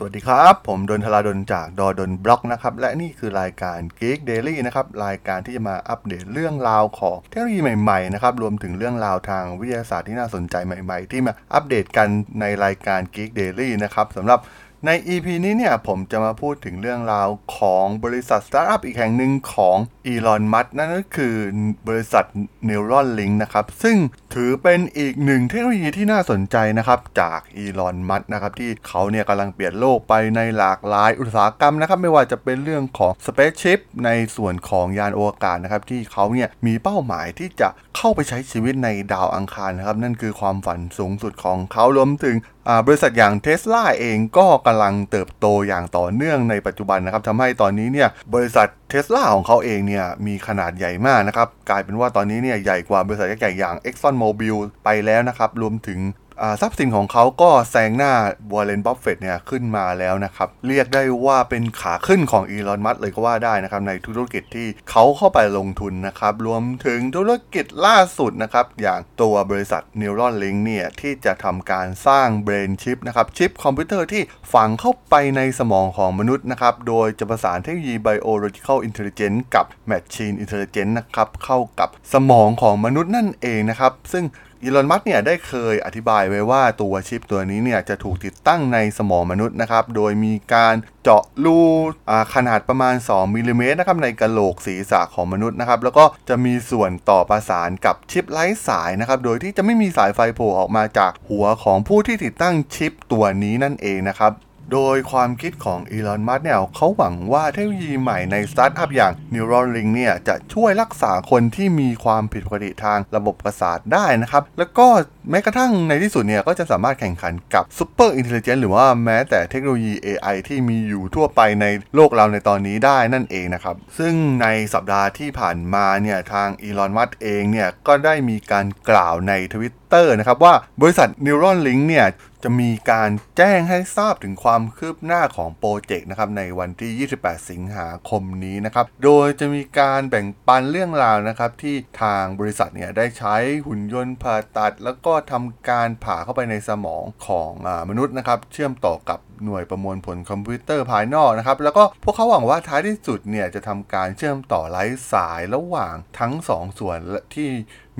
สวัสดีครับ ผมดนทลาดนจากดอดนบล็อกนะครับ และนี่คือรายการ Geek Daily นะครับ รายการที่จะมาอัปเดตเรื่องราวของเทคโนโลยีใหม่ๆนะครับ รวมถึงเรื่องราวทางวิทยาศาสตร์ที่น่าสนใจใหม่ๆ ที่มาอัปเดตกันในรายการ Geek Daily นะครับสำหรับใน EP นี้เนี่ยผมจะมาพูดถึงเรื่องราวของบริษัทสตาร์ทอัพอีกแห่งหนึ่งของอีลอน มัสนั่นก็คือบริษัท Neuralink นะครับ ซึ่งถือเป็นอีกหนึ่งเทคโนโลยีที่น่าสนใจนะครับจากอีลอนมัสนะครับที่เขาเนี่ยกำลังเปลี่ยนโลกไปในหลากหลายอุตสาหกรรมนะครับไม่ว่าจะเป็นเรื่องของ Spaceship ในส่วนของยานอวกาศนะครับที่เขาเนี่ยมีเป้าหมายที่จะเข้าไปใช้ชีวิตในดาวอังคารนะครับนั่นคือความฝันสูงสุดของเขารวมถึงบริษัทอย่างเทสลาเองก็กำลังเติบโตอย่างต่อเนื่องในปัจจุบันนะครับทำให้ตอนนี้เนี่ยบริษัทเทสลาของเขาเองเนี่ยมีขนาดใหญ่มากนะครับ กลายเป็นว่าตอนนี้เนี่ยใหญ่กว่าบริษัทใหญ่อย่าง Exxon Mobil ไปแล้วนะครับ รวมถึง ทรัพย์สินของเขาก็แซงหน้าวอร์เรนบัฟเฟตเนี่ยขึ้นมาแล้วนะครับ เรียกได้ว่าเป็นขาขึ้นของอีลอนมัสก์เลยก็ว่าได้นะครับ ในธุรกิจที่เขาเข้าไปลงทุนนะครับ รวมถึงธุรกิจล่าสุดนะครับ อย่างตัวบริษัท Neuralink เนี่ย ที่จะทำการสร้าง Brain Chip นะครับ ชิปคอมพิวเตอร์ที่ฝังเข้าไปในสมองของมนุษย์นะครับ โดยจะประสานเทคโนโลยี Biological Intelligence กับ Machine Intelligence นะครับเข้ากับสมองของมนุษย์นั่นเองนะครับซึ่ง อีลอน มัสเนี่ยได้เคยอธิบายไว้ว่าตัวชิปตัวนี้เนี่ยจะถูกติดตั้งในสมองมนุษย์นะครับ โดยมีการเจาะรูขนาดประมาณ 2มิลลิเมตรนะครับในกระโหลกศีรษะของมนุษย์นะครับ แล้วก็จะมีส่วนต่อประสานกับชิปไร้สายนะครับ โดยที่จะไม่มีสายไฟโผล่ออกมาจากหัวของผู้ที่ติดตั้งชิปตัวนี้นั่นเองนะครับ โดยความคิดของอีลอน มัสก์เนี่ยเขาหวังว่าเทคโนโลยีใหม่ในสตาร์ทอัพอย่าง Neuralink เนี่ยจะช่วยรักษาคนที่มีความผิดปกติทางระบบประสาทได้นะครับ แล้วก็แม้กระทั่งในที่สุดเนี่ยก็จะสามารถแข่งขันกับ Super Intelligence หรือว่าแม้แต่เทคโนโลยี AI ที่มีอยู่ทั่วไปในโลกเราในตอนนี้ได้นั่นเองนะครับ ซึ่งในสัปดาห์ที่ผ่านมาเนี่ยทางอีลอน มัสก์เองเนี่ยก็ได้มีการกล่าวในทวิตเตอร์นะครับว่าบริษัท Neuralink เนี่ย จะมีการแจ้งให้ทราบถึงความคืบหน้าของโปรเจกต์นะครับในวันที่ 28 สิงหาคมนี้นะครับ โดยจะมีการแบ่งปันเรื่องราวนะครับที่ทางบริษัทเนี่ยได้ใช้หุ่นยนต์ผ่าตัด แล้วก็ทำการผ่าเข้าไปในสมองของอมนุษย์นะครับ เชื่อมต่อกับ หน่วยประมวลผลคอมพิวเตอร์ภายนอกนะครับ แล้วก็พวกเขาหวังว่าท้ายที่สุดเนี่ยจะทำการเชื่อมต่อไร้สายระหว่างทั้ง 2 ส่วนที่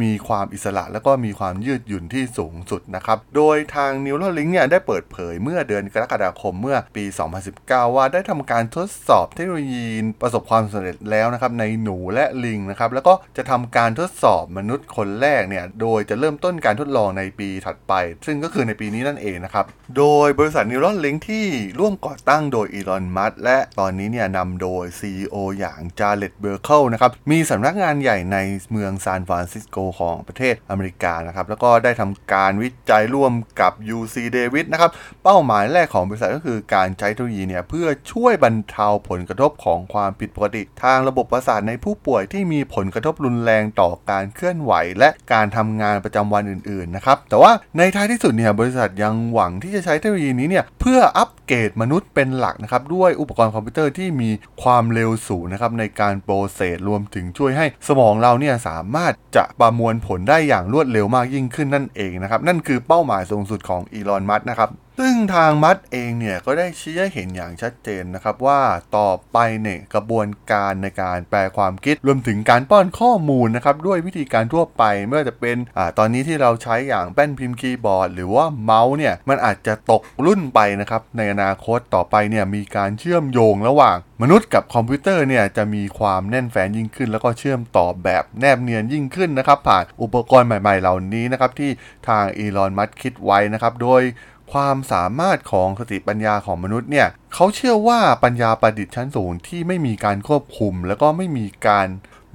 มีความอิสระและก็มีความยืดหยุ่นที่สูงสุดนะครับ โดยทาง Neuralink เนี่ยได้เปิดเผยเมื่อเดือนกรกฎาคมเมื่อปี 2019 ว่าได้ทำการทดสอบเทคโนโลยีประสบความสำเร็จแล้วนะครับในหนูและลิงนะครับ แล้วก็จะทำการทดสอบมนุษย์คนแรกเนี่ย โดยจะเริ่มต้นการทดลองในปีถัดไป ซึ่งก็คือในปีนี้นั่นเองนะครับ โดยบริษัท Neuralink ที่ร่วมก่อตั้งโดยอีลอน มัสก์และตอนนี้เนี่ยนำโดย CEO อย่าง Jared Birchall นะครับ มีสำนักงานใหญ่ในเมืองซานฟรานซิสโกของประเทศอเมริกานะครับ แล้วก็ได้ทำการวิจัยร่วมกับ UC Davis นะครับ เป้าหมายแรกของบริษัทก็คือการใช้เทคโนโลยีเนี่ยเพื่อช่วยบรรเทาผลกระทบของความผิดปกติ ทางระบบประสาทในผู้ป่วยที่มีผลกระทบรุนแรงต่อการเคลื่อนไหว และการทำงานประจำวันอื่นๆนะครับแต่ว่าในท้ายที่สุดเนี่ยบริษัทยังหวังที่จะใช้เทคโนโลยีนี้เนี่ยเพื่ออัปเกรดมนุษย์เป็นหลักนะครับด้วยอุปกรณ์คอมพิวเตอร์ที่มีความเร็วสูงนะครับในการโปรเซสรวมถึงช่วยให้สมองเราเนี่ยสามารถจะประมวลผลได้อย่างรวดเร็วมากยิ่งขึ้นนั่นเองนะครับนั่นคือเป้าหมายสูงสุดของอีลอนมัสนะครับ ซึ่งทางมัดเองเนี่ยก็ได้ชี้ให้เห็นอย่างชัดเจนนะครับว่าต่อไปเนี่ยกระบวนการในการแปลความคิดรวมถึงการป้อนข้อมูลนะครับด้วยวิธีการทั่วไปไม่ว่าจะเป็นอ่าตอนนี้ที่เราใช้อย่างแป้นพิมพ์คีย์บอร์ด หรือว่าเมาส์เนี่ยมันอาจจะตกรุ่นไปนะครับในอนาคตต่อไปเนี่ยมีการเชื่อมโยงระหว่าง มนุษย์กับคอมพิวเตอร์เนี่ยจะมีความแน่นแฟ้นยิ่งขึ้น แล้วก็เชื่อมต่อแบบแนบเนียนยิ่งขึ้นนะครับผ่านอุปกรณ์ใหม่ ๆ เหล่านี้นะครับที่ทางอีลอนมัสคิดไว้นะครับโดย ความสามารถของสติปัญญาของมนุษย์เนี่ยเขาเชื่อว่าปัญญาประดิษฐ์ชั้นสูงที่ไม่มีการควบคุม แล้วก็ไม่มีการ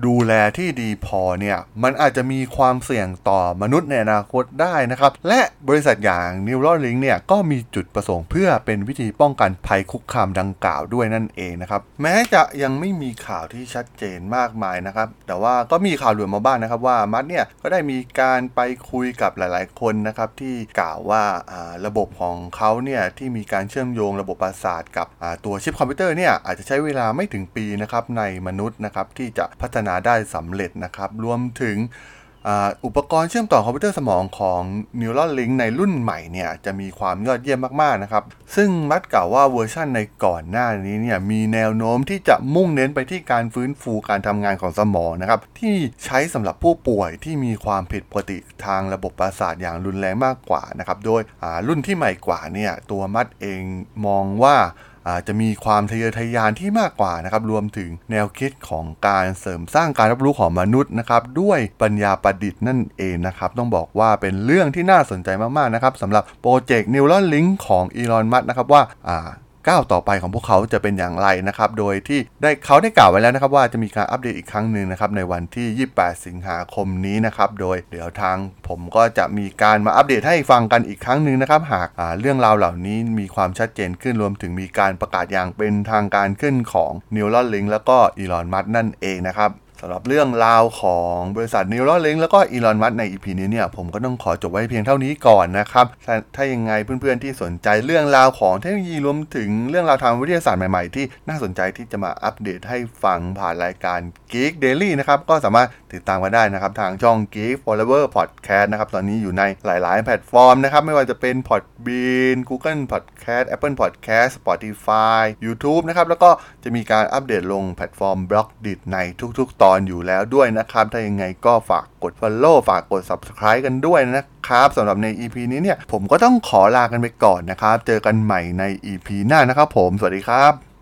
ดูแลที่ดีพอเนี่ยมันอาจจะมีความเสี่ยงต่อมนุษย์ในอนาคตได้นะครับ และบริษัทอย่าง Neuralink เนี่ยก็มีจุดประสงค์เพื่อเป็นวิธีป้องกันภัยคุกคามดังกล่าวด้วยนั่นเองนะครับ แม้จะยังไม่มีข่าวที่ชัดเจนมากมายนะครับ แต่ว่าก็มีข่าวหลุดมาบ้างนะครับว่ามัดเนี่ยก็ได้มีการไปคุยกับหลาย ๆ คนนะครับที่กล่าวว่าระบบของเขาเนี่ยที่มีการเชื่อมโยงระบบประสาทกับตัวชิปคอมพิวเตอร์เนี่ยอาจจะใช้เวลาไม่ถึงปีนะครับในมนุษย์นะครับที่จะพัฒนาได้สำเร็จนะครับ รวมถึงอุปกรณ์เชื่อมต่อคอมพิวเตอร์สมองของ Neuralink ในรุ่นใหม่เนี่ยจะมีความยอดเยี่ยมมากๆนะครับ ซึ่งมัสก์กล่าวว่าเวอร์ชันในก่อนหน้านี้เนี่ยมีแนวโน้มที่จะมุ่งเน้นไปที่การฟื้นฟูการทำงานของสมองนะครับ ที่ใช้สำหรับผู้ป่วยที่มีความผิดปกติทางระบบประสาทอย่างรุนแรงมากกว่านะครับ โดยรุ่นที่ใหม่กว่าเนี่ยตัวมัดเองมองว่า อาจจะมีความทะเยอทะยานที่มากกว่านะครับรวมถึงแนวคิดของการเสริมสร้างการรับรู้ของมนุษย์นะครับด้วยปัญญาประดิษฐ์นั่นเองนะครับต้องบอกว่าเป็นเรื่องที่น่าสนใจมากๆนะครับสำหรับโปรเจกต์นิวรอนลิงของอีลอนมัสนะครับว่า ก้าวต่อไปของพวกเขาจะเป็นอย่างไรนะครับ โดยที่ได้เขาได้กล่าวไว้แล้วนะครับ ว่าจะมีการอัปเดตอีกครั้งหนึ่งนะครับในวันที่ 28 สิงหาคมนี้นะครับ โดยเดี๋ยวทางผมก็จะมีการมาอัปเดตให้ฟังกันอีกครั้งหนึ่งนะครับ หากเรื่องราวเหล่านี้มีความชัดเจนขึ้นรวมถึงมีการประกาศอย่างเป็นทางการขึ้นของ Neuralink แล้วก็อีลอนมัสนั่นเองนะครับ สำหรับเรื่องราวของบริษัทนิวโรลิงแล้วก็อีลอนมัสในอีพีนี้เนี่ยผมก็ต้องขอจบไว้เพียงเท่านี้ก่อนนะครับถ้ายังไงเพื่อนๆที่สนใจเรื่องราวของเทคโนโลยีรวมถึงเรื่องราวทางวิทยาศาสตร์ใหม่ๆ ที่น่าสนใจที่จะมาอัปเดตให้ฟังผ่านรายการ Geek Daily นะครับก็สามารถติดตามกันได้นะครับทางช่อง Geek Forever Podcast นะครับตอนนี้อยู่ในหลาย ๆ แพลตฟอร์มนะครับไม่ว่าจะเป็น Podbean Google Podcast Apple Podcast Spotify YouTube นะครับแล้วก็จะมีการอัปเดตลงแพลตฟอร์ม Blockdit ในทุก ๆ ตอนอยู่แล้วด้วยนะครับ ถ้ายังไงก็ฝากกด Follow ฝากกด Subscribe กันด้วยนะครับสำหรับใน EP นี้เนี่ย ผมก็ต้องขอลากันไปก่อนนะครับ เจอกันใหม่ใน EP หน้านะครับผม สวัสดีครับ